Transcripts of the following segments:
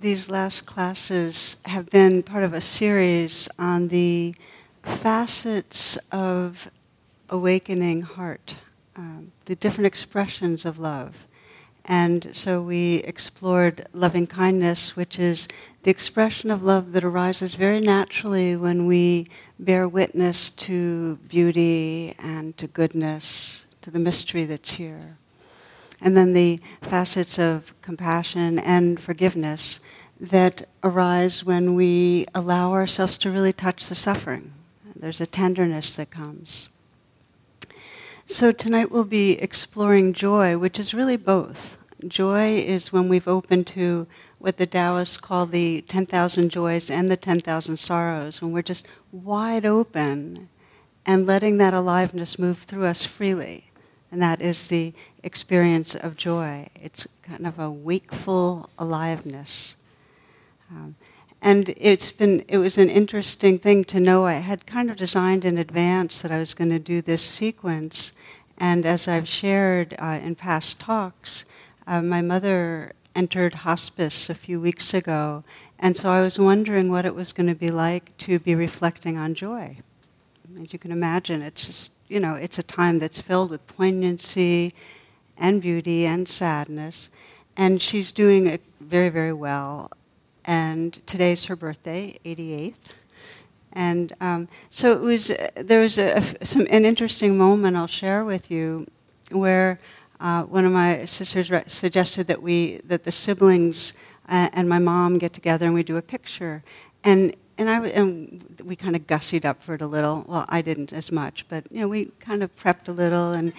these last classes have been part of a series on the facets of awakening heart, um, the different expressions of love. And so we explored loving kindness, which is the expression of love that arises very naturally when we bear witness to beauty and to goodness, to the mystery that's here. And then the facets of compassion and forgiveness that arise when we allow ourselves to really touch the suffering. There's a tenderness that comes. So tonight we'll be exploring joy, which is really both. Joy is when we've opened to what the Taoists call the 10,000 joys and the 10,000 sorrows, when we're just wide open and letting that aliveness move through us freely. And that is the experience of joy. It's kind of a wakeful aliveness. Um, and it's been it was an interesting thing to know I had kind of designed in advance that I was going to do this sequence and as I've shared uh, in past talks uh, my mother entered hospice a few weeks ago and so I was wondering what it was going to be like to be reflecting on joy as you can imagine it's just you know it's a time that's filled with poignancy and beauty and sadness and she's doing it very very well and today's her birthday, 88th. And um, so it was. Uh, there was a, some an interesting moment I'll share with you, where uh, one of my sisters re- suggested that we that the siblings uh, and my mom get together and we do a picture, and and I and we kind of gussied up for it a little. Well, I didn't as much, but you know we kind of prepped a little and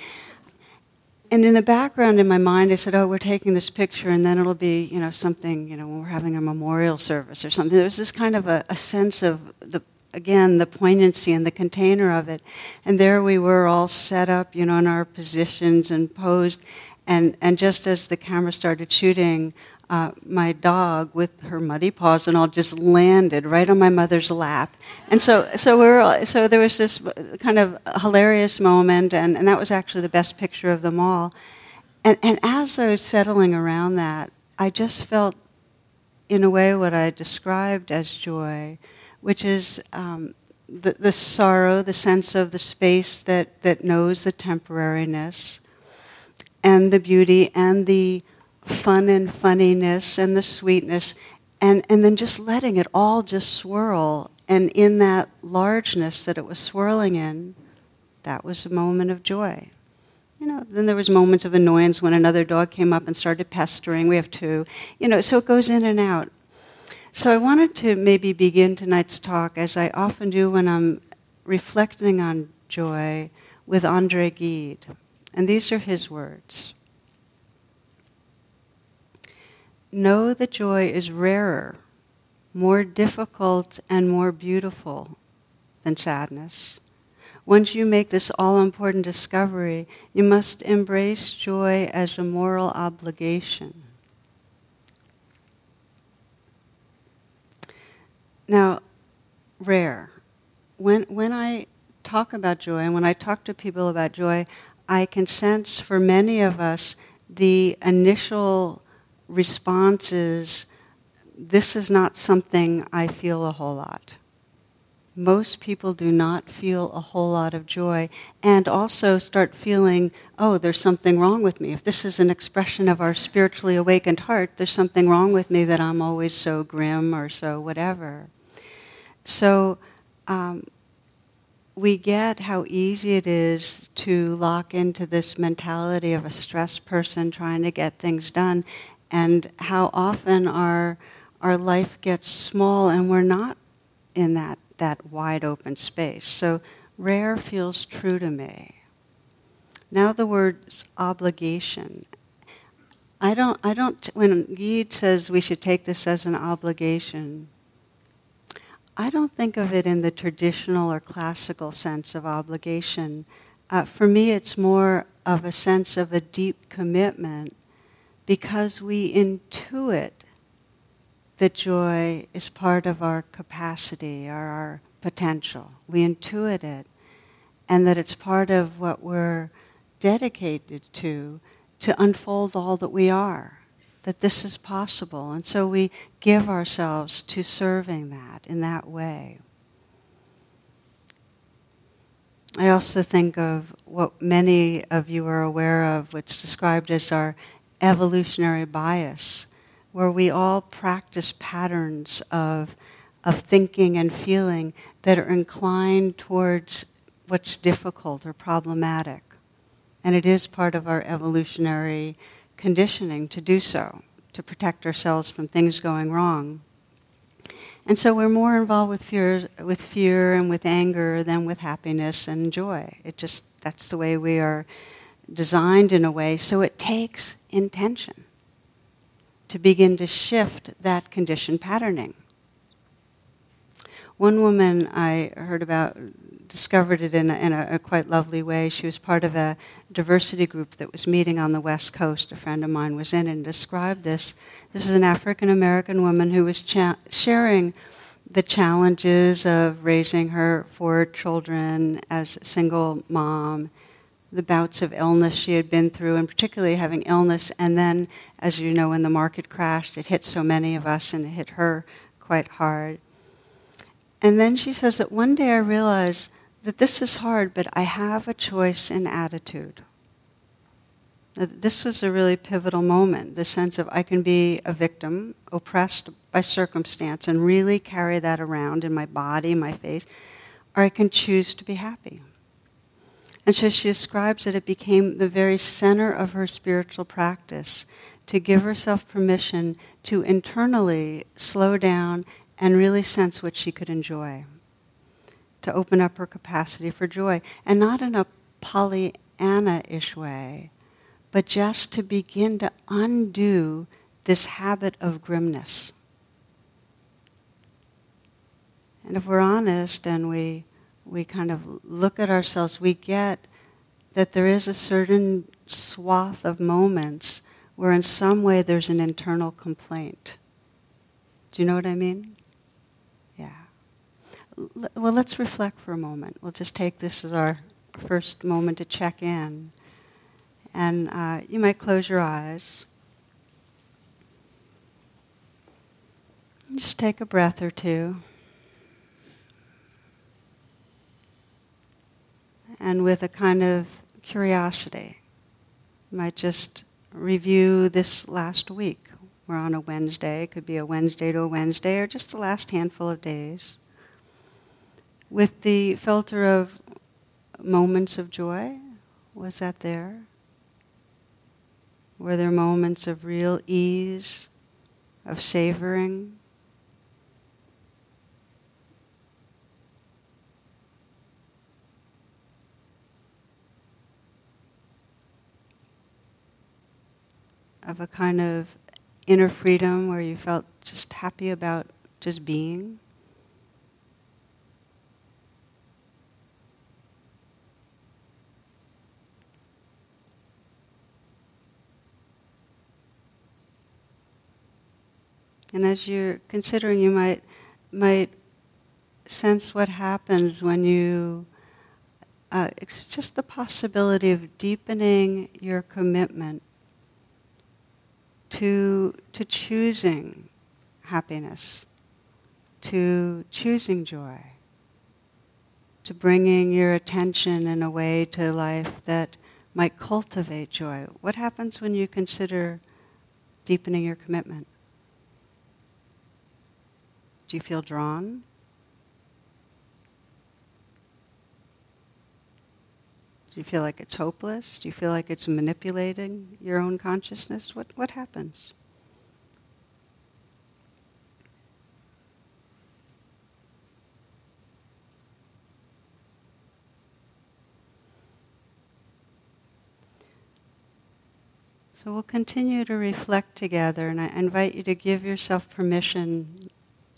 and in the background in my mind, I said, "Oh, we're taking this picture, and then it'll be, you know, something, you know, when we're having a memorial service or something." There was this kind of a, a sense of the, again, the poignancy and the container of it. And there we were, all set up, you know, in our positions and posed. And and just as the camera started shooting, uh, my dog with her muddy paws and all just landed right on my mother's lap. And so, so we were, so there was this kind of hilarious moment, and, and that was actually the best picture of them all. And, and as I was settling around that, I just felt, in a way, what I described as joy, which is um, the, the sorrow, the sense of the space that, that knows the temporariness, and the beauty, and the fun and funniness and the sweetness, and, and then just letting it all just swirl. And in that largeness that it was swirling in, that was a moment of joy. You know, then there was moments of annoyance when another dog came up and started pestering. We have two. You know, so it goes in and out. So I wanted to maybe begin tonight's talk, as I often do when I'm reflecting on joy, with Andre Gide. And these are his words. Know that joy is rarer, more difficult, and more beautiful than sadness. Once you make this all important discovery, you must embrace joy as a moral obligation. Now, rare. When, when I talk about joy and when I talk to people about joy, I can sense for many of us the initial response is this is not something I feel a whole lot. Most people do not feel a whole lot of joy and also start feeling, oh, there's something wrong with me. If this is an expression of our spiritually awakened heart, there's something wrong with me that I'm always so grim or so whatever. So, um, we get how easy it is to lock into this mentality of a stressed person trying to get things done and how often our our life gets small and we're not in that that wide open space. So rare feels true to me. Now the word obligation. I don't I don't when Gide says we should take this as an obligation, I don't think of it in the traditional or classical sense of obligation. Uh, for me, it's more of a sense of a deep commitment because we intuit that joy is part of our capacity or our potential. We intuit it, and that it's part of what we're dedicated to, to unfold all that we are. that this is possible. And so we give ourselves to serving that in that way. I also think of what many of you are aware of, what's described as our evolutionary bias, where we all practice patterns of, of thinking and feeling that are inclined towards what's difficult or problematic. And it is part of our evolutionary conditioning to do so, to protect ourselves from things going wrong. And so we're more involved with fear, with fear and with anger than with happiness and joy. It just that's the way we are designed in a way. So it takes intention to begin to shift that conditioned patterning. One woman I heard about discovered it in, a, in a, a, quite lovely way. She was part of a diversity group that was meeting on the West Coast. A friend of mine was in and described this. This is an African American woman who was cha- sharing the challenges of raising her four children as a single mom, the bouts of illness she had been through, and particularly having illness. And then, as you know, when the market crashed, it hit so many of us and it hit her quite hard. And then she says that one day I realized that this is hard, but I have a choice in attitude. This was a really pivotal moment the sense of I can be a victim, oppressed by circumstance, and really carry that around in my body, my face, or I can choose to be happy. And so she describes that it became the very center of her spiritual practice to give herself permission to internally slow down and really sense what she could enjoy. To open up her capacity for joy. And not in a Pollyanna ish way, but just to begin to undo this habit of grimness. And if we're honest and we, we kind of look at ourselves, we get that there is a certain swath of moments where, in some way, there's an internal complaint. Do you know what I mean? Yeah. Well, let's reflect for a moment. We'll just take this as our first moment to check in. And uh, you might close your eyes. Just take a breath or two. And with a kind of curiosity, you might just review this last week. We're on a Wednesday. It could be a Wednesday to a Wednesday or just the last handful of days with the filter of moments of joy? Was that there? Were there moments of real ease, of savoring? Of a kind of inner freedom where you felt just happy about just being? And as you're considering, you might might sense what happens when you. Uh, it's just the possibility of deepening your commitment to to choosing happiness, to choosing joy, to bringing your attention in a way to life that might cultivate joy. What happens when you consider deepening your commitment? Do you feel drawn? Do you feel like it's hopeless? Do you feel like it's manipulating your own consciousness? What, what happens? So we'll continue to reflect together, and I invite you to give yourself permission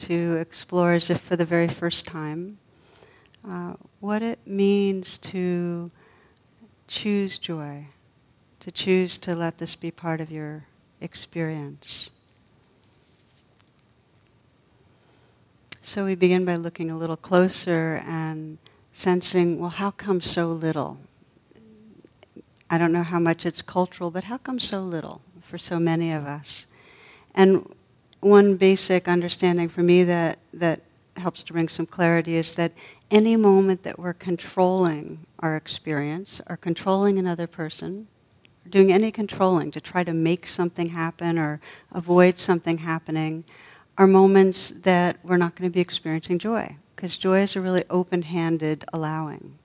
to explore as if for the very first time uh, what it means to choose joy, to choose to let this be part of your experience. So we begin by looking a little closer and sensing, well, how come so little? I don't know how much it's cultural, but how come so little for so many of us? And one basic understanding for me that, that helps to bring some clarity is that any moment that we're controlling our experience or controlling another person, doing any controlling to try to make something happen or avoid something happening, are moments that we're not going to be experiencing joy. Because joy is a really open handed allowing.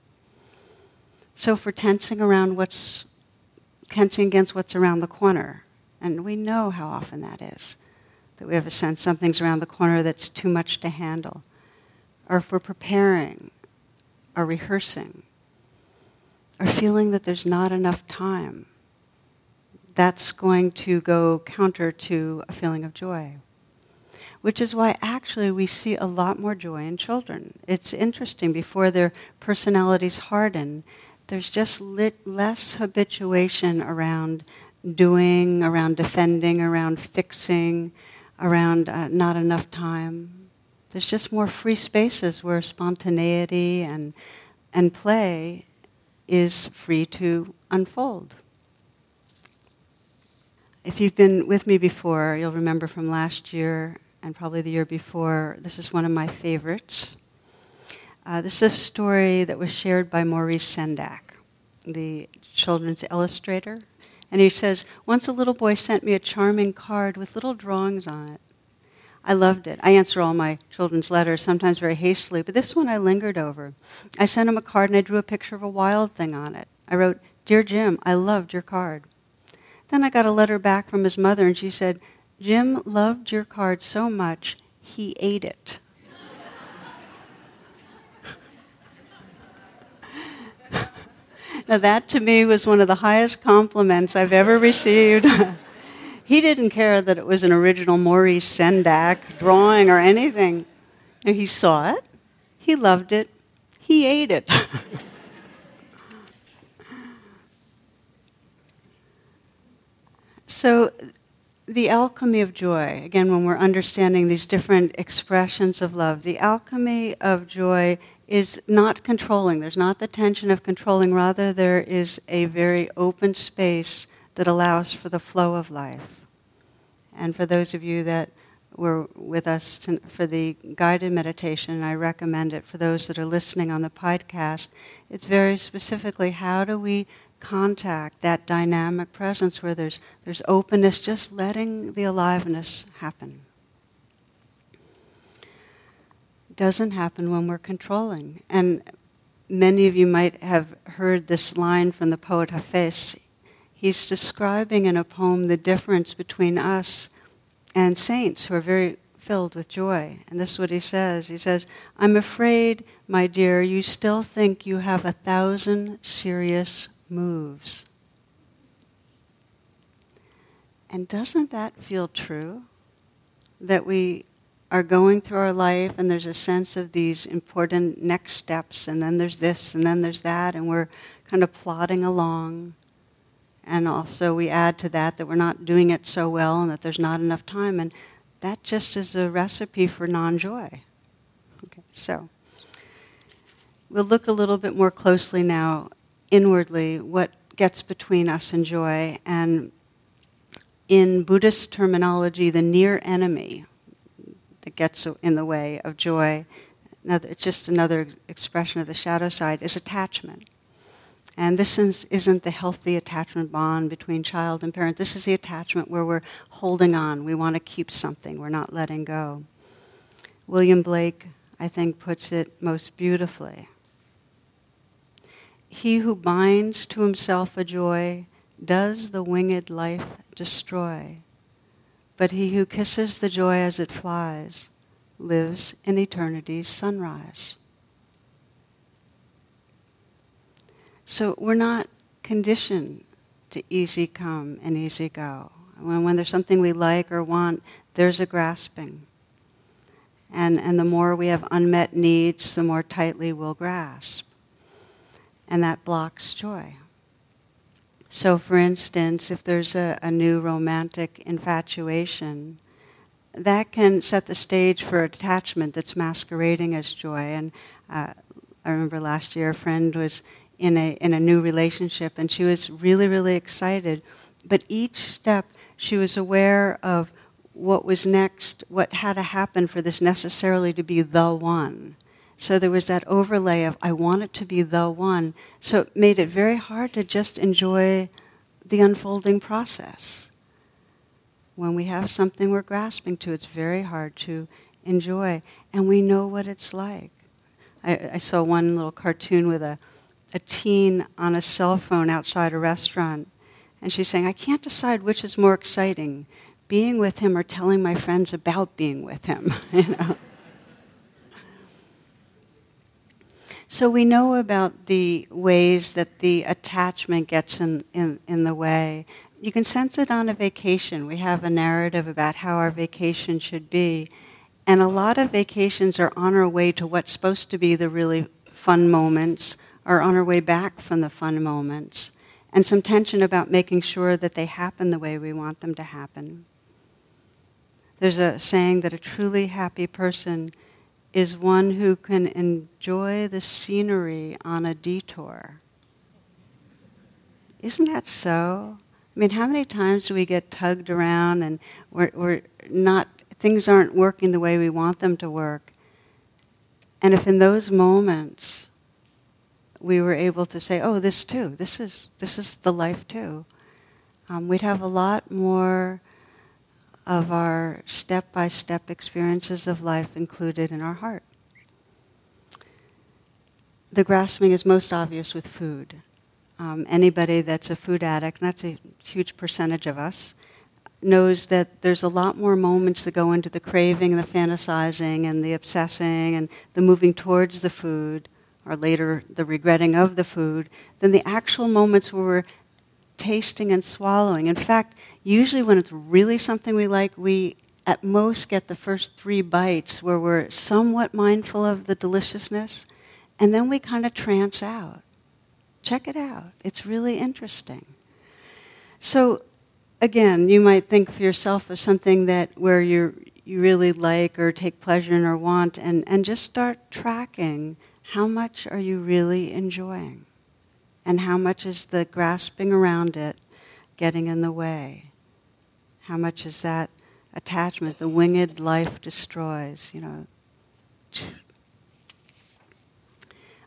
So if we're tensing around what's tensing against what's around the corner, and we know how often that is, that we have a sense something's around the corner that's too much to handle. Or if we're preparing or rehearsing, or feeling that there's not enough time, that's going to go counter to a feeling of joy. Which is why actually we see a lot more joy in children. It's interesting, before their personalities harden, there's just lit, less habituation around doing, around defending, around fixing, around uh, not enough time. There's just more free spaces where spontaneity and, and play is free to unfold. If you've been with me before, you'll remember from last year and probably the year before, this is one of my favorites. Uh, this is a story that was shared by Maurice Sendak, the children's illustrator. And he says, Once a little boy sent me a charming card with little drawings on it. I loved it. I answer all my children's letters, sometimes very hastily, but this one I lingered over. I sent him a card and I drew a picture of a wild thing on it. I wrote, Dear Jim, I loved your card. Then I got a letter back from his mother and she said, Jim loved your card so much, he ate it. Now, that to me was one of the highest compliments I've ever received. he didn't care that it was an original Maurice Sendak drawing or anything. He saw it, he loved it, he ate it. so, the alchemy of joy, again, when we're understanding these different expressions of love, the alchemy of joy is not controlling. There's not the tension of controlling. Rather, there is a very open space that allows for the flow of life. And for those of you that were with us to, for the guided meditation, I recommend it for those that are listening on the podcast. It's very specifically how do we contact that dynamic presence where there's, there's openness, just letting the aliveness happen. doesn't happen when we're controlling. And many of you might have heard this line from the poet Hafez. He's describing in a poem the difference between us and saints who are very filled with joy. And this is what he says. He says, I'm afraid, my dear, you still think you have a thousand serious moves. And doesn't that feel true? That we are going through our life and there's a sense of these important next steps and then there's this and then there's that and we're kind of plodding along and also we add to that that we're not doing it so well and that there's not enough time and that just is a recipe for non-joy okay so we'll look a little bit more closely now inwardly what gets between us and joy and in buddhist terminology the near enemy that gets in the way of joy, it's just another expression of the shadow side, is attachment. And this is, isn't the healthy attachment bond between child and parent. This is the attachment where we're holding on. We want to keep something. We're not letting go. William Blake, I think, puts it most beautifully. He who binds to himself a joy does the winged life destroy. But he who kisses the joy as it flies lives in eternity's sunrise. So we're not conditioned to easy come and easy go. When, when there's something we like or want, there's a grasping. And, and the more we have unmet needs, the more tightly we'll grasp. And that blocks joy. So, for instance, if there's a, a new romantic infatuation, that can set the stage for attachment that's masquerading as joy. And uh, I remember last year a friend was in a in a new relationship, and she was really really excited. But each step, she was aware of what was next, what had to happen for this necessarily to be the one. So there was that overlay of, I want it to be the one. So it made it very hard to just enjoy the unfolding process. When we have something we're grasping to, it's very hard to enjoy. And we know what it's like. I, I saw one little cartoon with a, a teen on a cell phone outside a restaurant. And she's saying, I can't decide which is more exciting, being with him or telling my friends about being with him. you know? So we know about the ways that the attachment gets in, in, in the way. You can sense it on a vacation. We have a narrative about how our vacation should be. And a lot of vacations are on our way to what's supposed to be the really fun moments, or on our way back from the fun moments. And some tension about making sure that they happen the way we want them to happen. There's a saying that a truly happy person is one who can enjoy the scenery on a detour. Isn't that so? I mean, how many times do we get tugged around and we're, we're not, things aren't working the way we want them to work? And if in those moments we were able to say, oh, this too, this is, this is the life too, um, we'd have a lot more of our step by step experiences of life included in our heart. The grasping is most obvious with food. Um, anybody that's a food addict, and that's a huge percentage of us, knows that there's a lot more moments that go into the craving and the fantasizing and the obsessing and the moving towards the food, or later the regretting of the food, than the actual moments where we're tasting and swallowing. In fact, usually when it's really something we like, we at most get the first three bites where we're somewhat mindful of the deliciousness, and then we kind of trance out. Check it out. It's really interesting. So, again, you might think for yourself of something that where you you really like or take pleasure in or want, and, and just start tracking how much are you really enjoying and how much is the grasping around it getting in the way? How much is that attachment, the winged life destroys, you know?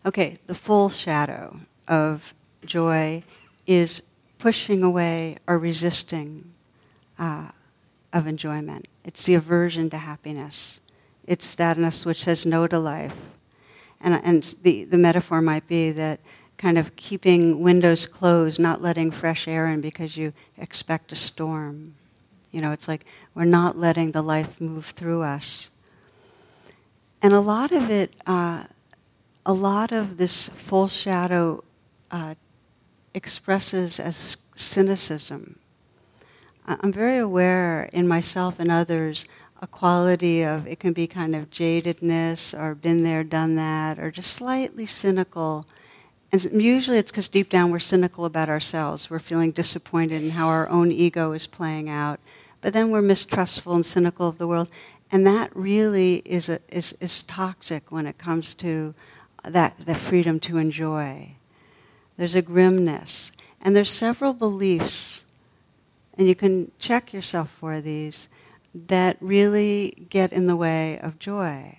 Okay, the full shadow of joy is pushing away or resisting uh, of enjoyment. It's the aversion to happiness. It's that in us which says no to life. And, and the, the metaphor might be that kind of keeping windows closed, not letting fresh air in because you expect a storm. You know, it's like we're not letting the life move through us. And a lot of it, uh, a lot of this full shadow uh, expresses as cynicism. I'm very aware in myself and others a quality of it can be kind of jadedness or been there, done that, or just slightly cynical and usually it's because deep down we're cynical about ourselves. We're feeling disappointed in how our own ego is playing out. But then we're mistrustful and cynical of the world. And that really is, a, is, is toxic when it comes to uh, that, the freedom to enjoy. There's a grimness. And there's several beliefs, and you can check yourself for these, that really get in the way of joy.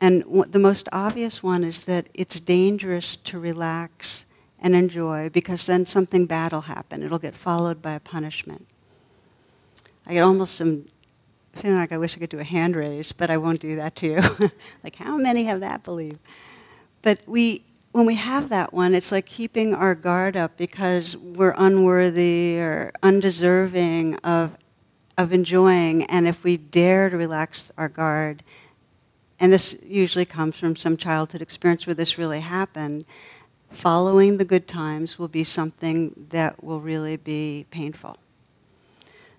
And w- the most obvious one is that it's dangerous to relax and enjoy because then something bad will happen. It'll get followed by a punishment. I get almost some feeling like I wish I could do a hand raise, but I won't do that to you. like, how many have that belief? But we, when we have that one, it's like keeping our guard up because we're unworthy or undeserving of, of enjoying. And if we dare to relax our guard, and this usually comes from some childhood experience where this really happened, following the good times will be something that will really be painful.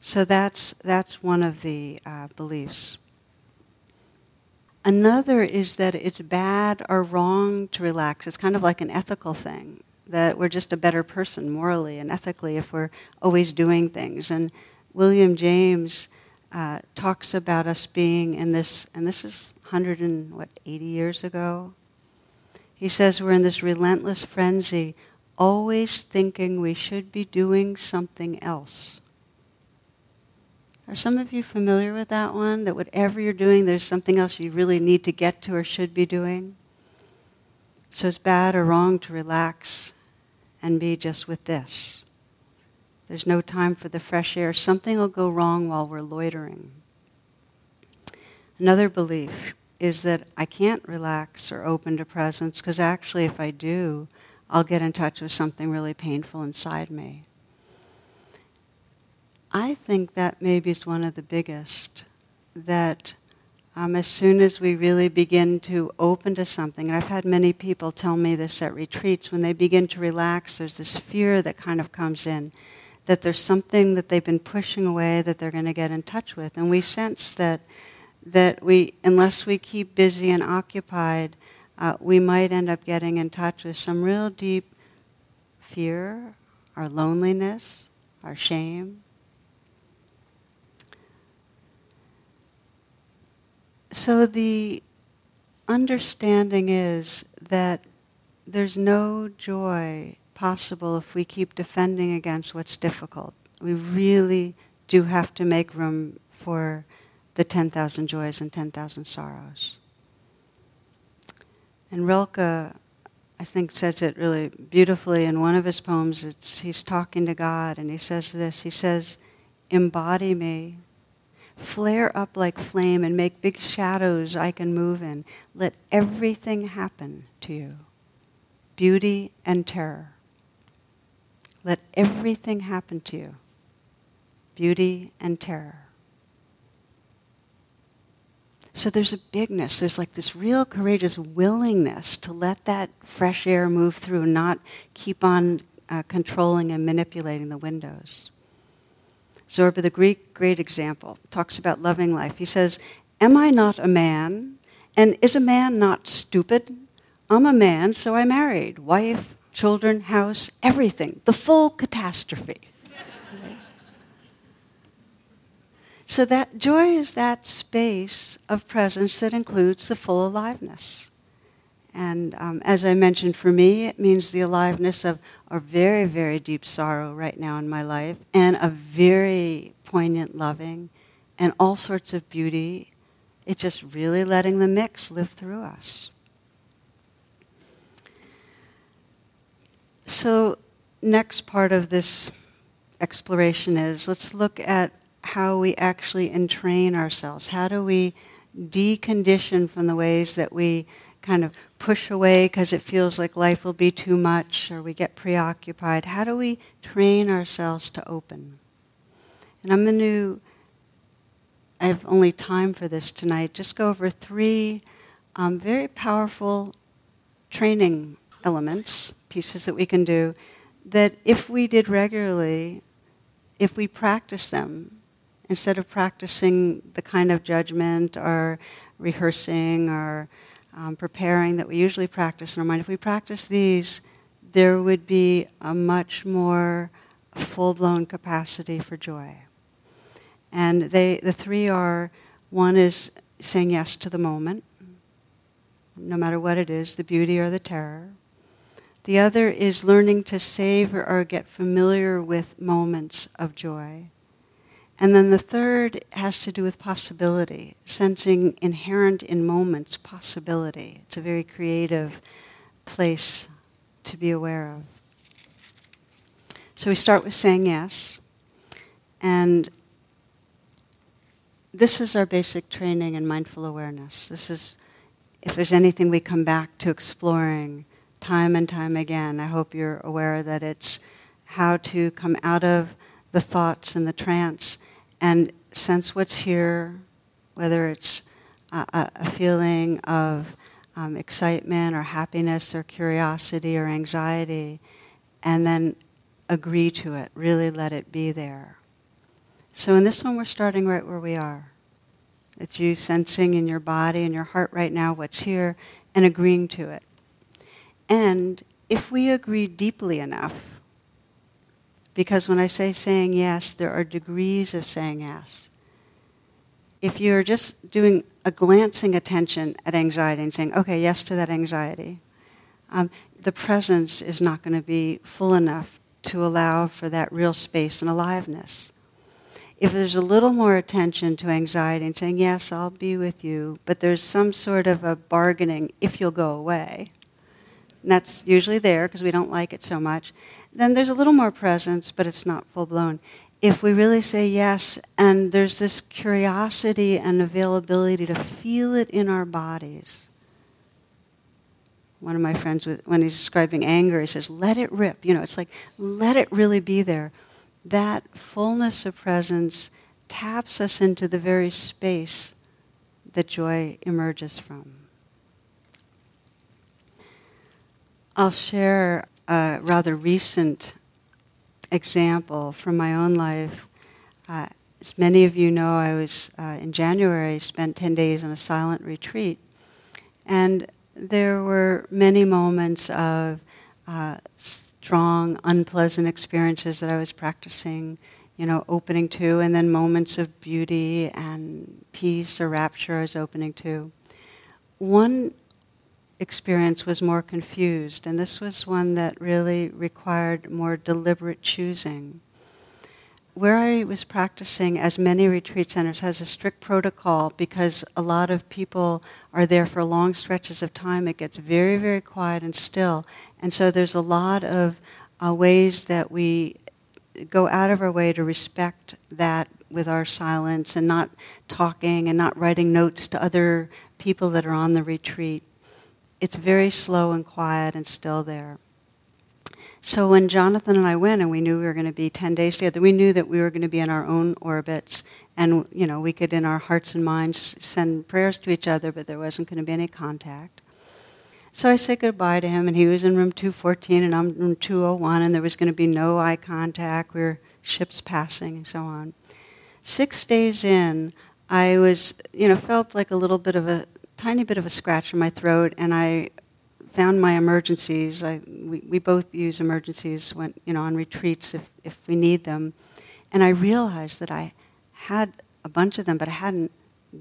So that's, that's one of the uh, beliefs. Another is that it's bad or wrong to relax. It's kind of like an ethical thing, that we're just a better person morally and ethically if we're always doing things. And William James uh, talks about us being in this, and this is 100 and what, 80 years ago. He says we're in this relentless frenzy, always thinking we should be doing something else. Are some of you familiar with that one? That whatever you're doing, there's something else you really need to get to or should be doing? So it's bad or wrong to relax and be just with this. There's no time for the fresh air. Something will go wrong while we're loitering. Another belief is that I can't relax or open to presence because actually, if I do, I'll get in touch with something really painful inside me. I think that maybe is one of the biggest. That um, as soon as we really begin to open to something, and I've had many people tell me this at retreats, when they begin to relax, there's this fear that kind of comes in that there's something that they've been pushing away that they're going to get in touch with. And we sense that, that we, unless we keep busy and occupied, uh, we might end up getting in touch with some real deep fear, our loneliness, our shame, So the understanding is that there's no joy possible if we keep defending against what's difficult. We really do have to make room for the 10,000 joys and 10,000 sorrows. And Rilke, I think, says it really beautifully in one of his poems. It's, he's talking to God, and he says this. He says, Embody me flare up like flame and make big shadows I can move in. Let everything happen to you beauty and terror. Let everything happen to you beauty and terror. So there's a bigness, there's like this real courageous willingness to let that fresh air move through not keep on uh, controlling and manipulating the windows. Zorba, the Greek great example, talks about loving life. He says, Am I not a man? And is a man not stupid? I'm a man, so I married. Wife, children, house, everything. The full catastrophe. so that joy is that space of presence that includes the full aliveness. And um, as I mentioned, for me, it means the aliveness of a very, very deep sorrow right now in my life, and a very poignant loving, and all sorts of beauty. It's just really letting the mix live through us. So, next part of this exploration is let's look at how we actually entrain ourselves. How do we decondition from the ways that we kind of push away because it feels like life will be too much or we get preoccupied? How do we train ourselves to open? And I'm going to, I have only time for this tonight, just go over three um, very powerful training elements, pieces that we can do, that if we did regularly, if we practice them, instead of practicing the kind of judgment or rehearsing or um, preparing that we usually practice in our mind, if we practice these, there would be a much more full blown capacity for joy. And they, the three are one is saying yes to the moment, no matter what it is, the beauty or the terror. The other is learning to savor or get familiar with moments of joy. And then the third has to do with possibility, sensing inherent in moments possibility. It's a very creative place to be aware of. So we start with saying yes. And this is our basic training in mindful awareness. This is, if there's anything we come back to exploring time and time again, I hope you're aware that it's how to come out of the thoughts and the trance and sense what's here, whether it's a, a feeling of um, excitement or happiness or curiosity or anxiety, and then agree to it, really let it be there. So in this one, we're starting right where we are. It's you sensing in your body and your heart right now what's here and agreeing to it. And if we agree deeply enough, because when I say saying yes, there are degrees of saying yes. If you're just doing a glancing attention at anxiety and saying, okay, yes to that anxiety, um, the presence is not going to be full enough to allow for that real space and aliveness. if there's a little more attention to anxiety and saying, Yes, I'll be with you, but there's some sort of a bargaining if you'll go away, and that's usually there because we don't like it so much, then there's a little more presence, but it's not full blown. If we really say yes, and there's this curiosity and availability to feel it in our bodies. One of my friends, when he's describing anger, he says, let it rip. You know, it's like, let it really be there that fullness of presence taps us into the very space that joy emerges from. I'll share a rather recent example from my own life. Uh, as many of you know, I was uh, in January, spent 10 days on a silent retreat. And there were many moments of uh, strong, unpleasant experiences that I was practicing, you know, opening to, and then moments of beauty and peace or rapture I was opening to. One experience was more confused, and this was one that really required more deliberate choosing where I was practicing, as many retreat centers, has a strict protocol because a lot of people are there for long stretches of time. It gets very, very quiet and still. And so there's a lot of uh, ways that we go out of our way to respect that with our silence and not talking and not writing notes to other people that are on the retreat. It's very slow and quiet and still there. So when Jonathan and I went and we knew we were going to be 10 days together, we knew that we were going to be in our own orbits and, you know, we could in our hearts and minds send prayers to each other, but there wasn't going to be any contact. So I said goodbye to him and he was in room 214 and I'm in room 201 and there was going to be no eye contact. We were ships passing and so on. Six days in, I was, you know, felt like a little bit of a tiny bit of a scratch in my throat and I found my Emergen-Cs. I, we, we both use Emergen-Cs when, you know, on retreats if, if we need them. And I realized that I had a bunch of them, but I hadn't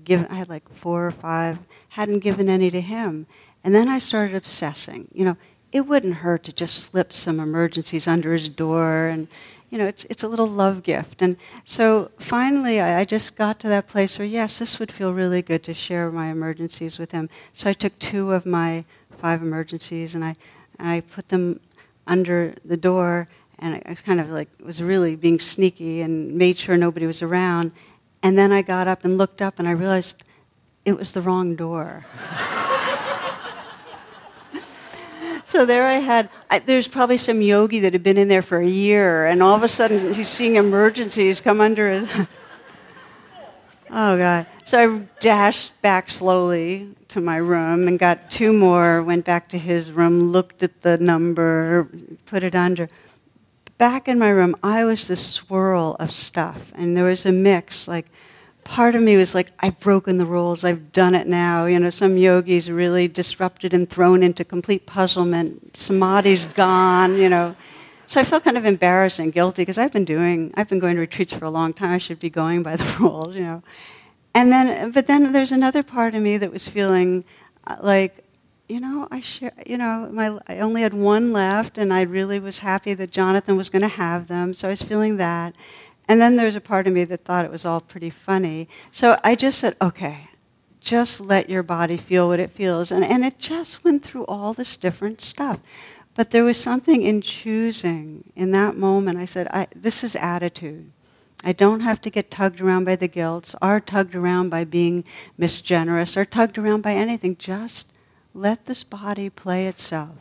given, I had like four or five, hadn't given any to him. And then I started obsessing. You know, it wouldn't hurt to just slip some Emergen-Cs under his door and you know, it's it's a little love gift. And so finally, I, I, just got to that place where yes, this would feel really good to share my Emergen-Cs with him. So I took two of my five Emergen-Cs and I and I put them under the door, and I, I kind of like was really being sneaky and made sure nobody was around. And then I got up and looked up, and I realized it was the wrong door. so there I had, I, there's probably some yogi that had been in there for a year, and all of a sudden he's seeing Emergen-Cs come under his. oh, God. So I dashed back slowly to my room and got two more, went back to his room, looked at the number, put it under. Back in my room, I was the swirl of stuff, and there was a mix like part of me was like, I've broken the rules, I've done it now. You know, some yogis really disrupted and thrown into complete puzzlement. Samadhi's gone, you know. So I felt kind of embarrassed and guilty because I've been doing, I've been going to retreats for a long time. I should be going by the rules, you know. And then, but then there's another part of me that was feeling uh, like, you know, I share, you know, my, I only had one left, and I really was happy that Jonathan was going to have them. So I was feeling that. And then there's a part of me that thought it was all pretty funny. So I just said, okay, just let your body feel what it feels. And, and it just went through all this different stuff. But there was something in choosing in that moment. I said, I, this is attitude. I don't have to get tugged around by the guilt, or tugged around by being misgenerous, or tugged around by anything. Just let this body play itself.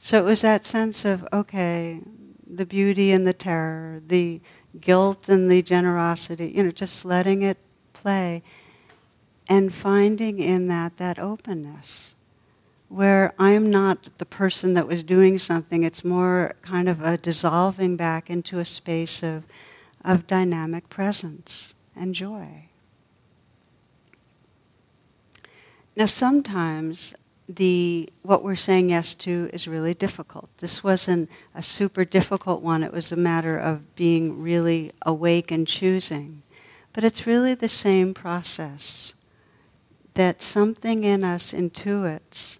So it was that sense of, okay, the beauty and the terror, the guilt and the generosity, you know, just letting it play and finding in that that openness where I'm not the person that was doing something, it's more kind of a dissolving back into a space of, of dynamic presence and joy. Now, sometimes the what we're saying yes to is really difficult. This wasn't a super difficult one. It was a matter of being really awake and choosing. But it's really the same process that something in us intuits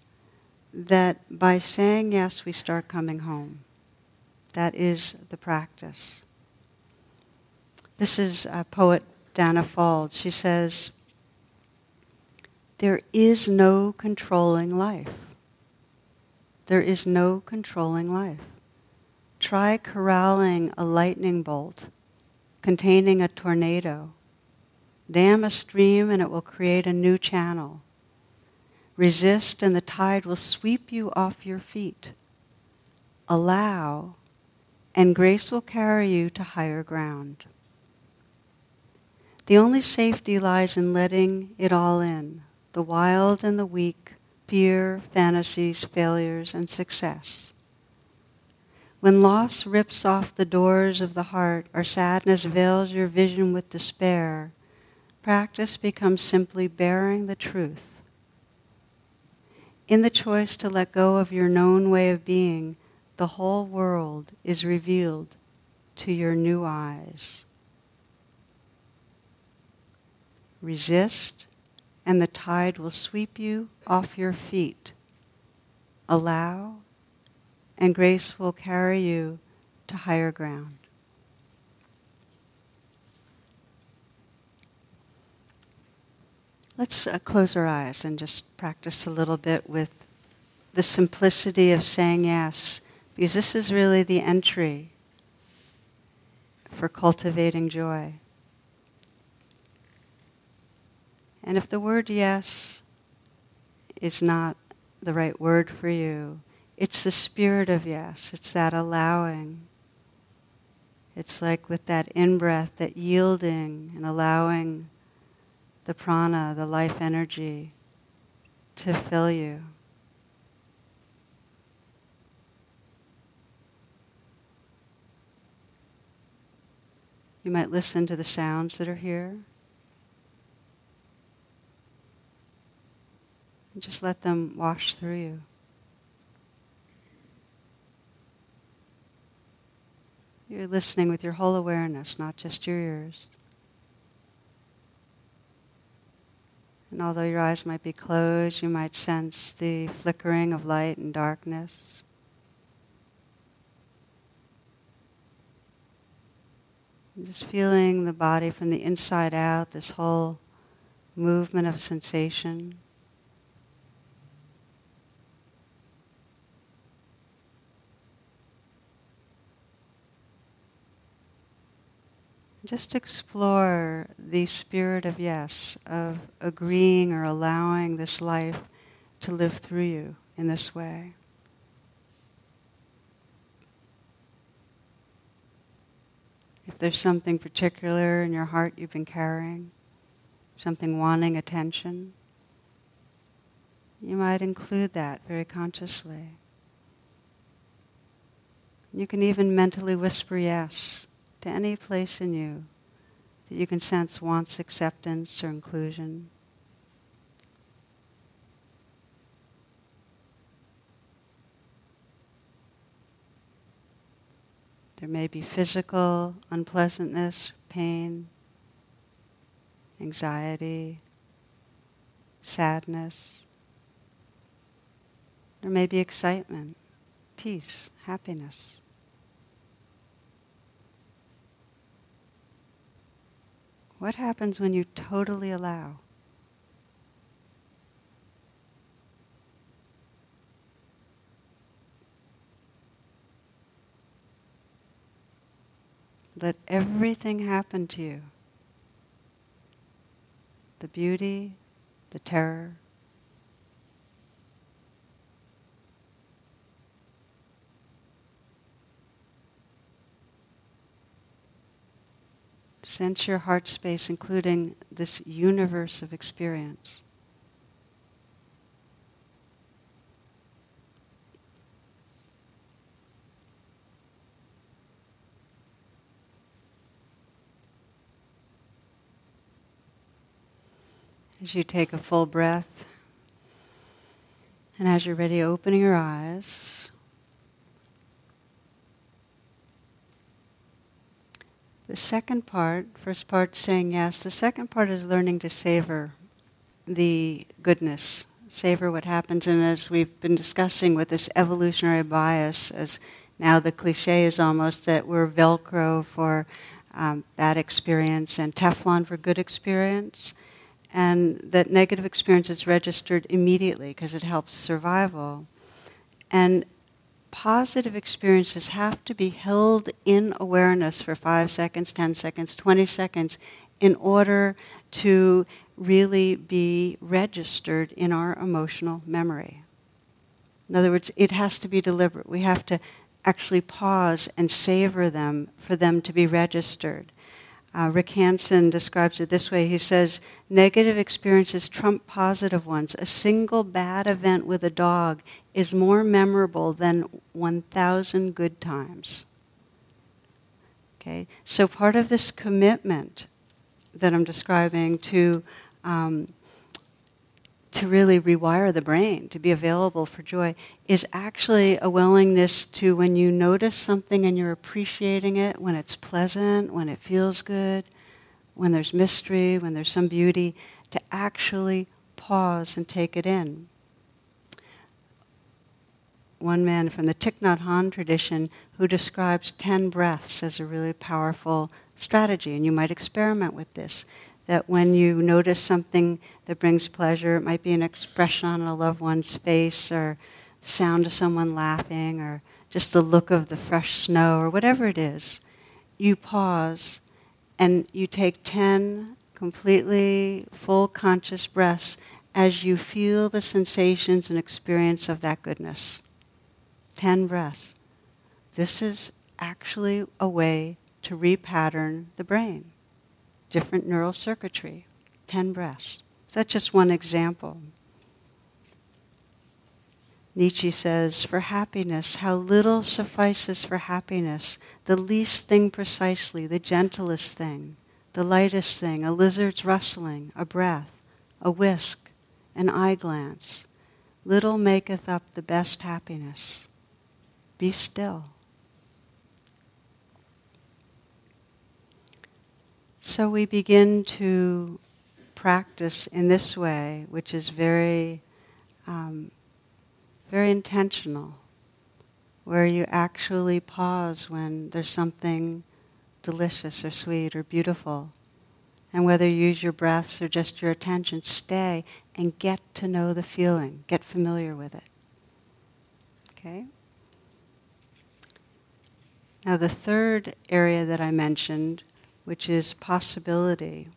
that by saying yes we start coming home. That is the practice. This is a poet Danna Faulds. She says, There is no controlling life. There is no controlling life. Try corralling a lightning bolt containing a tornado. Dam a stream and it will create a new channel. Resist and the tide will sweep you off your feet. Allow and grace will carry you to higher ground. The only safety lies in letting it all in the wild and the weak, fear, fantasies, failures, and success. When loss rips off the doors of the heart or sadness veils your vision with despair, practice becomes simply bearing the truth. In the choice to let go of your known way of being, the whole world is revealed to your new eyes. Resist, and the tide will sweep you off your feet. Allow, and grace will carry you to higher ground. Let's uh, close our eyes and just practice a little bit with the simplicity of saying yes, because this is really the entry for cultivating joy. And if the word yes is not the right word for you, it's the spirit of yes. It's that allowing. It's like with that in breath, that yielding and allowing the prana, the life energy, to fill you. You might listen to the sounds that are here. And just let them wash through you. You're listening with your whole awareness, not just your ears. And although your eyes might be closed, you might sense the flickering of light and darkness. Just feeling the body from the inside out, this whole movement of sensation. Just explore the spirit of yes, of agreeing or allowing this life to live through you in this way. If there's something particular in your heart you've been carrying, something wanting attention, you might include that very consciously. You can even mentally whisper yes to any place in you that you can sense wants acceptance or inclusion. There may be physical unpleasantness, pain, anxiety, sadness. There may be excitement, peace, happiness. What happens when you totally allow? Let everything happen to you. The beauty, the terror. Sense your heart space, including this universe of experience. As you take a full breath, and as you're ready, opening your eyes, the second part, first part saying yes, the second part is learning to savor the goodness, savor what happens. And as we've been discussing with this evolutionary bias, as now the cliche is almost that we're Velcro for um, bad experience and Teflon for good experience. And that negative experience is registered immediately because it helps survival. And positive experiences have to be held in awareness for five seconds, 10 seconds, 20 seconds in order to really be registered in our emotional memory. In other words, it has to be deliberate. We have to actually pause and savor them for them to be registered. Uh, Rick Hanson describes it this way. He says, negative experiences trump positive ones. A single bad event with a dog is more memorable than 1,000 good times. Okay? So part of this commitment that I'm describing to um, to really rewire the brain to be available for joy is actually a willingness to when you notice something and you're appreciating it when it's pleasant when it feels good when there's mystery when there's some beauty to actually pause and take it in one man from the Thich Nhat Hanh tradition who describes 10 breaths as a really powerful strategy, and you might experiment with this. That when you notice something that brings pleasure, it might be an expression on a loved one's face, or the sound of someone laughing, or just the look of the fresh snow, or whatever it is, you pause and you take 10 completely full conscious breaths as you feel the sensations and experience of that goodness. 10 breaths. This is actually a way to repattern the brain. Different neural circuitry. 10 breaths. So that's just one example. Nietzsche says, For happiness, how little suffices for happiness, the least thing precisely, the gentlest thing, the lightest thing, a lizard's rustling, a breath, a whisk, an eye glance. Little maketh up the best happiness. Be still. So we begin to practice in this way, which is very, um, very intentional, where you actually pause when there's something delicious or sweet or beautiful. And whether you use your breaths or just your attention, stay and get to know the feeling, get familiar with it. Okay? Now, the third area that I mentioned, which is possibility,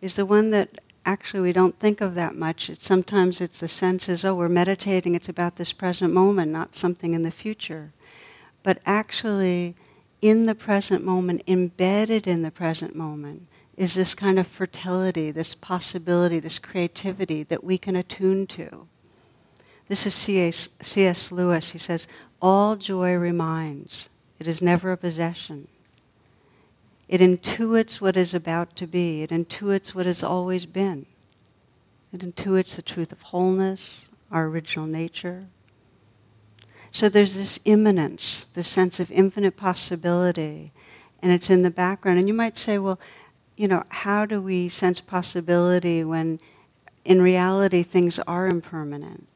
is the one that actually we don't think of that much. It's, sometimes it's the senses, oh, we're meditating, it's about this present moment, not something in the future. But actually, in the present moment, embedded in the present moment, is this kind of fertility, this possibility, this creativity that we can attune to. This is C.S. Lewis. He says, All joy reminds. It is never a possession. It intuits what is about to be. It intuits what has always been. It intuits the truth of wholeness, our original nature. So there's this immanence, this sense of infinite possibility, and it's in the background. And you might say, well, you know, how do we sense possibility when in reality things are impermanent?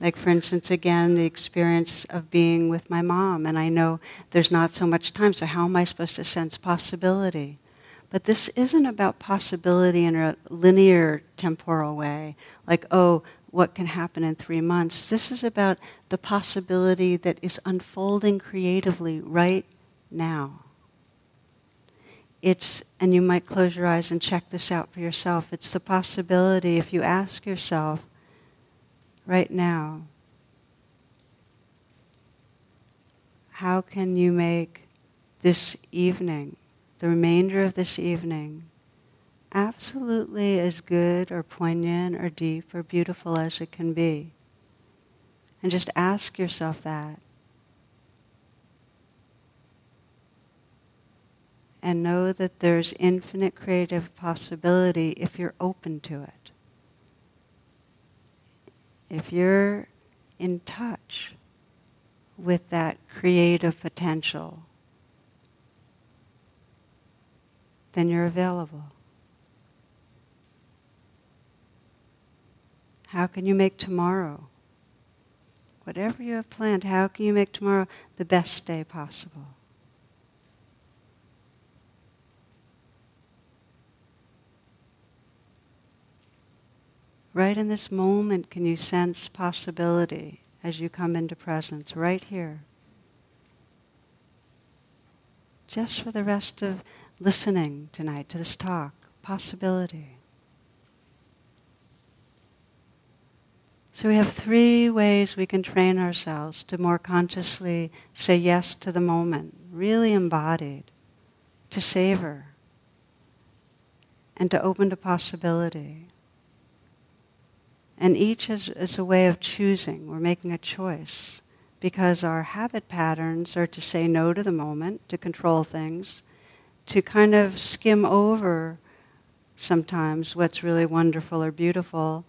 Like, for instance, again, the experience of being with my mom, and I know there's not so much time, so how am I supposed to sense possibility? But this isn't about possibility in a linear temporal way, like, oh, what can happen in three months. This is about the possibility that is unfolding creatively right now. It's, and you might close your eyes and check this out for yourself, it's the possibility if you ask yourself, right now, how can you make this evening, the remainder of this evening, absolutely as good or poignant or deep or beautiful as it can be? And just ask yourself that. And know that there's infinite creative possibility if you're open to it if you're in touch with that creative potential, then you're available. How can you make tomorrow? Whatever you have planned, how can you make tomorrow the best day possible? Right in this moment, can you sense possibility as you come into presence, right here? Just for the rest of listening tonight to this talk, possibility. So we have three ways we can train ourselves to more consciously say yes to the moment, really embodied, to savor, and to open to possibility. And each is, is a way of choosing. We're making a choice because our habit patterns are to say no to the moment, to control things, to kind of skim over sometimes what's really wonderful or beautiful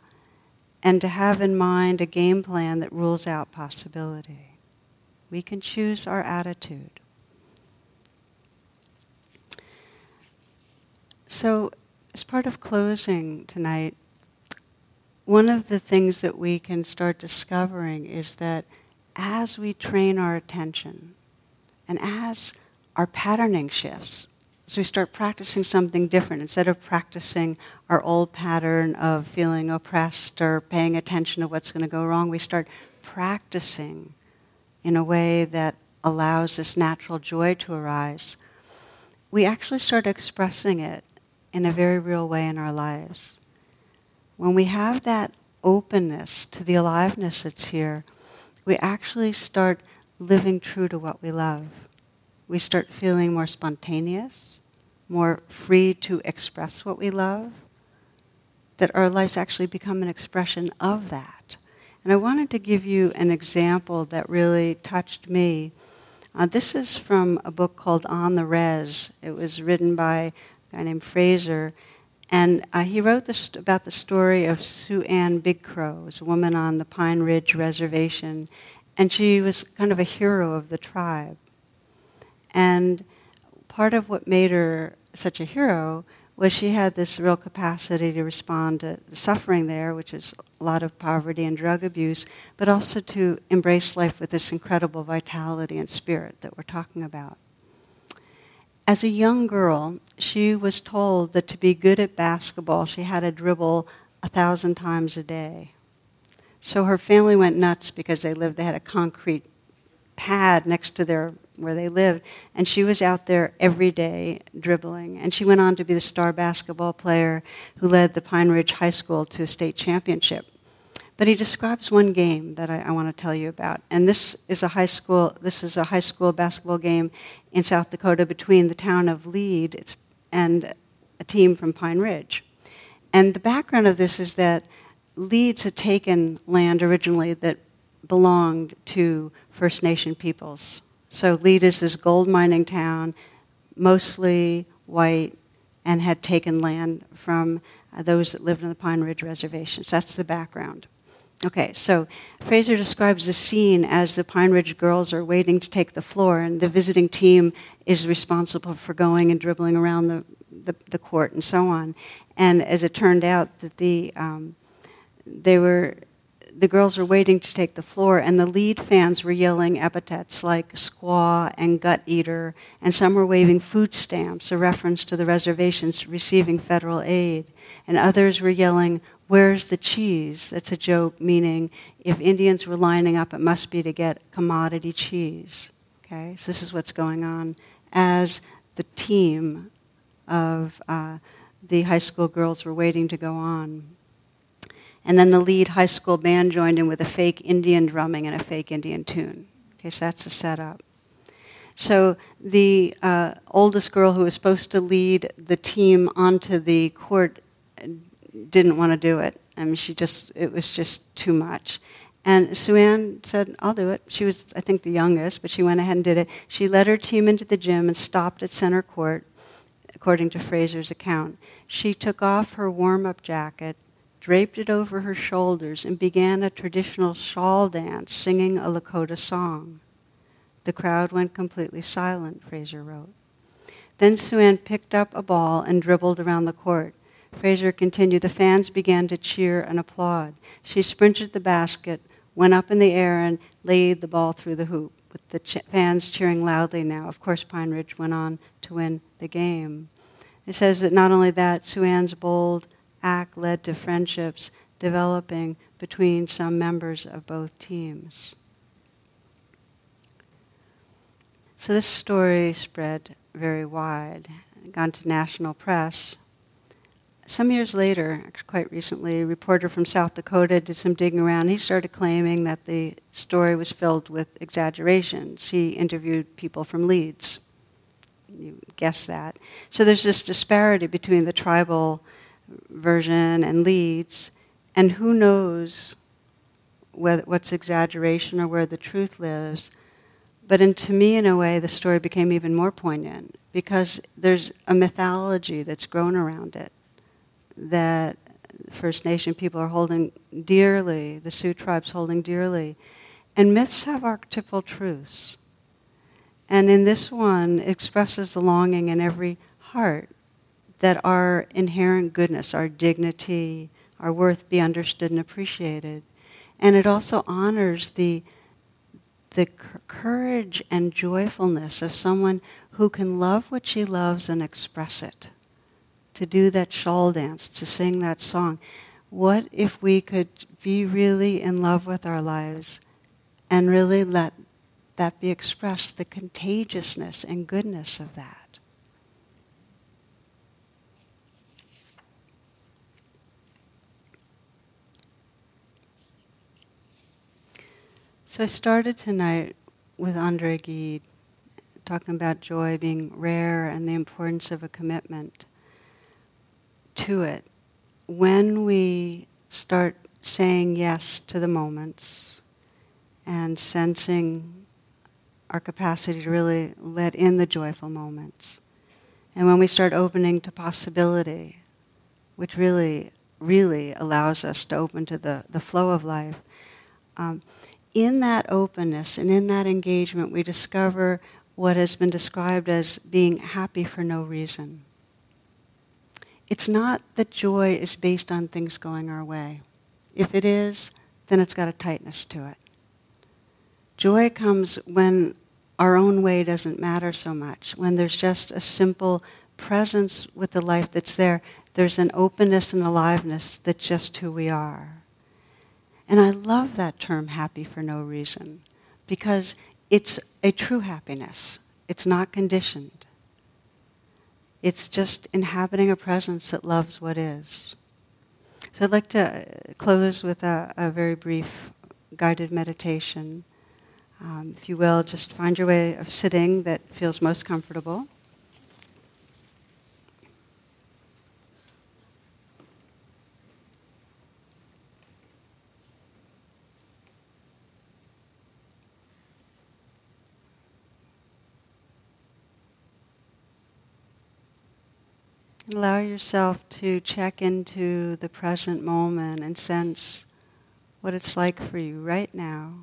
and to have in mind a game plan that rules out possibility. We can choose our attitude. So, as part of closing tonight, one of the things that we can start discovering is that as we train our attention and as our patterning shifts, so we start practicing something different. Instead of practicing our old pattern of feeling oppressed or paying attention to what's going to go wrong, we start practicing in a way that allows this natural joy to arise. We actually start expressing it in a very real way in our lives. When we have that openness to the aliveness that's here, we actually start living true to what we love. We start feeling more spontaneous more free to express what we love, that our lives actually become an expression of that. And I wanted to give you an example that really touched me. Uh, this is from a book called On the Rez. It was written by a guy named Frazier. And uh, he wrote this about the story of SuAnne Big Crow, who's a woman on the Pine Ridge Reservation. And she was kind of a hero of the tribe. And part of what made her such a hero was she had this real capacity to respond to the suffering there, which is a lot of poverty and drug abuse, but also to embrace life with this incredible vitality and spirit that we're talking about. As a young girl, she was told that to be good at basketball, she had to dribble a thousand times a day. So her family went nuts because they lived, they had a concrete pad next to their where they lived, and she was out there every day dribbling. And she went on to be the star basketball player who led the Pine Ridge High School to a state championship. But he describes one game that I, I want to tell you about, and this is a high school. This is a high school basketball game in South Dakota between the town of Lead and a team from Pine Ridge. And the background of this is that Leeds had taken land originally that belonged to First Nation peoples. So Lead is this gold mining town, mostly white, and had taken land from uh, those that lived on the Pine Ridge Reservation. So That's the background. Okay, so Frazier describes the scene as the Pine Ridge girls are waiting to take the floor, and the visiting team is responsible for going and dribbling around the, the, the court and so on. And as it turned out, that the um, they were the girls were waiting to take the floor, and the Lead fans were yelling epithets like squaw and gut eater, and some were waving food stamps, a reference to the reservations receiving federal aid, and others were yelling, Where's the cheese? That's a joke, meaning if Indians were lining up, it must be to get commodity cheese. Okay, so this is what's going on as the team of uh, the high school girls were waiting to go on. And then the Lead high school band joined in with a fake Indian drumming and a fake Indian tune. Okay, so that's the setup. So the uh, oldest girl who was supposed to lead the team onto the court didn't want to do it. I mean, she just, it was just too much. And SuAnne said, I'll do it. She was, I think, the youngest, but she went ahead and did it. She led her team into the gym and stopped at center court, according to Frazier's account. She took off her warm up jacket, draped it over her shoulders, and began a traditional shawl dance, singing a Lakota song. The crowd went completely silent, Frazier wrote. Then SuAnne picked up a ball and dribbled around the court. Frazier continued, the fans began to cheer and applaud. She sprinted the basket, went up in the air, and laid the ball through the hoop, with the ch- fans cheering loudly now. Of course, Pine Ridge went on to win the game. It says that not only that, SuAnne's bold act led to friendships developing between some members of both teams. So this story spread very wide, gone to national press. Some years later, quite recently, a reporter from South Dakota did some digging around. He started claiming that the story was filled with exaggerations. He interviewed people from Leeds. You guess that. So there's this disparity between the tribal version and Leeds, and who knows what's exaggeration or where the truth lives. But in, to me, in a way, the story became even more poignant because there's a mythology that's grown around it that First Nation people are holding dearly, the Sioux tribes holding dearly. And myths have archetypal truths. And in this one, expresses the longing in every heart that our inherent goodness, our dignity, our worth be understood and appreciated. And it also honors the the courage and joyfulness of someone who can love what she loves and express it. To do that shawl dance, to sing that song. What if we could be really in love with our lives and really let that be expressed, the contagiousness and goodness of that? So I started tonight with Andre Gide, talking about joy being rare and the importance of a commitment to it. When we start saying yes to the moments and sensing our capacity to really let in the joyful moments, and when we start opening to possibility, which really, really allows us to open to the, the flow of life, um, in that openness and in that engagement, we discover what has been described as being happy for no reason. It's not that joy is based on things going our way. If it is, then it's got a tightness to it. Joy comes when our own way doesn't matter so much, when there's just a simple presence with the life that's there. There's an openness and aliveness that's just who we are. And I love that term, happy for no reason, because it's a true happiness. It's not conditioned. It's just inhabiting a presence that loves what is. So I'd like to close with a, a very brief guided meditation. Um, if you will, just find your way of sitting that feels most comfortable. Allow yourself to check into the present moment and sense what it's like for you right now.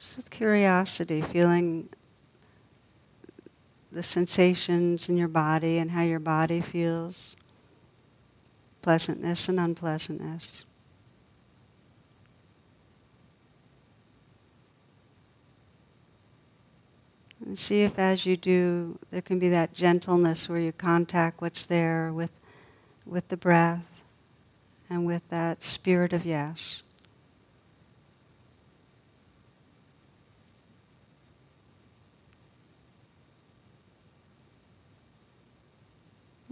Just with curiosity, feeling the sensations in your body and how your body feels, pleasantness and unpleasantness. And see if as you do, there can be that gentleness where you contact what's there with, with the breath and with that spirit of yes.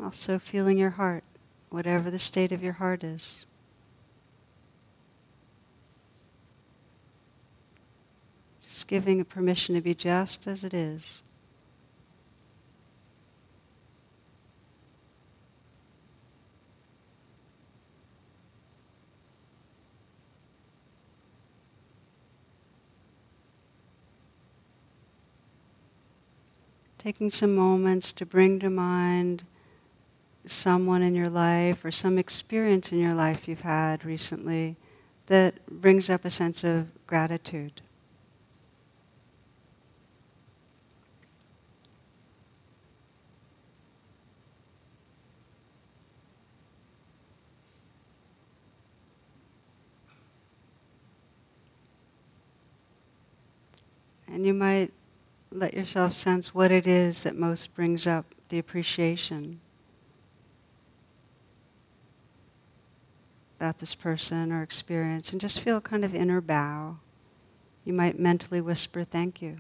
Also feeling your heart, whatever the state of your heart is. Giving a permission to be just as it is. Taking some moments to bring to mind someone in your life or some experience in your life you've had recently that brings up a sense of gratitude. And you might let yourself sense what it is that most brings up the appreciation. about this person or experience and just feel kind of inner bow. You might mentally whisper, thank you.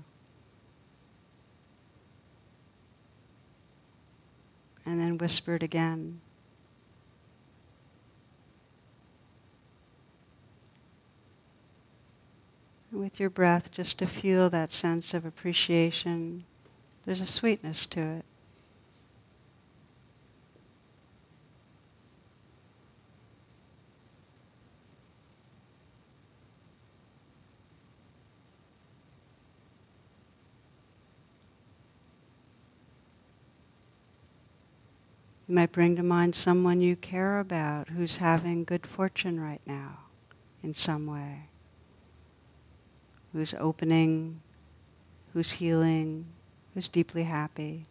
And then whisper it again. With your breath, just to feel that sense of appreciation. There's a sweetness to it. You might bring to mind someone you care about who's having good fortune right now in some way, who's opening, who's healing, who's deeply happy.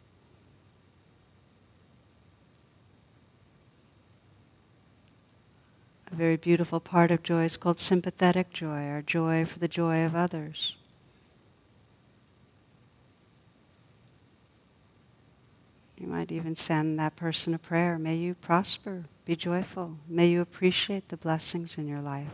A very beautiful part of joy is called sympathetic joy, or joy for the joy of others. You might even send that person a prayer. May you prosper, be joyful. May you appreciate the blessings in your life.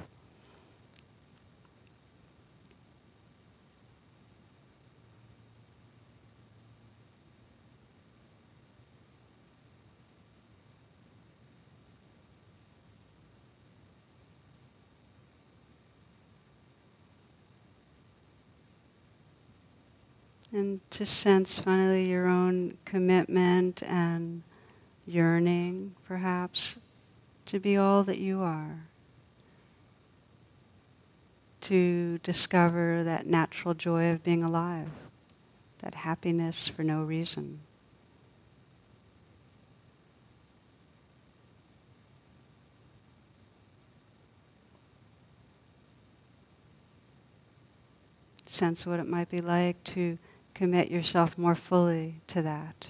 And to sense finally your own commitment and yearning, perhaps, to be all that you are. To discover that natural joy of being alive, that happiness for no reason. Sense what it might be like to commit yourself more fully to that.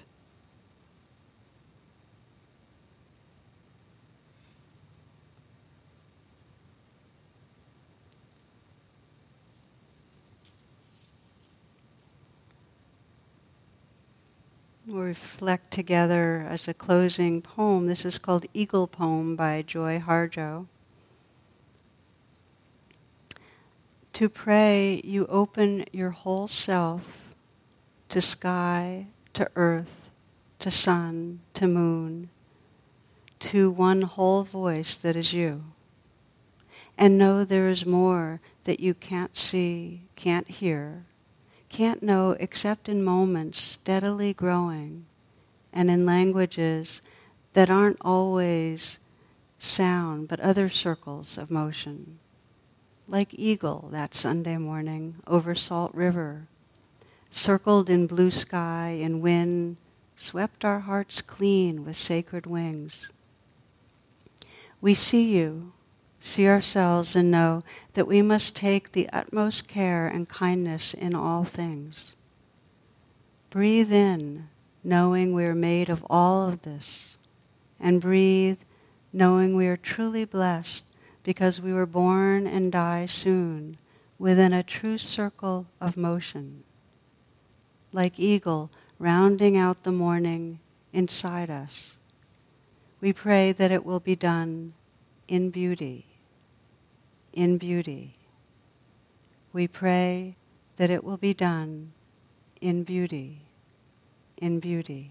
We'll reflect together as a closing poem. This is called Eagle Poem by Joy Harjo. To pray, you open your whole self to sky, to earth, to sun, to moon, to one whole voice that is you. And know there is more that you can't see, can't hear, can't know except in moments steadily growing and in languages that aren't always sound but other circles of motion. Like eagle that Sunday morning over Salt River circled in blue sky and wind, swept our hearts clean with sacred wings. We see you, see ourselves, and know that we must take the utmost care and kindness in all things. Breathe in, knowing we are made of all of this, and breathe, knowing we are truly blessed because we were born and die soon within a true circle of motion like eagle rounding out the morning inside us. We pray that it will be done in beauty, in beauty. We pray that it will be done in beauty, in beauty.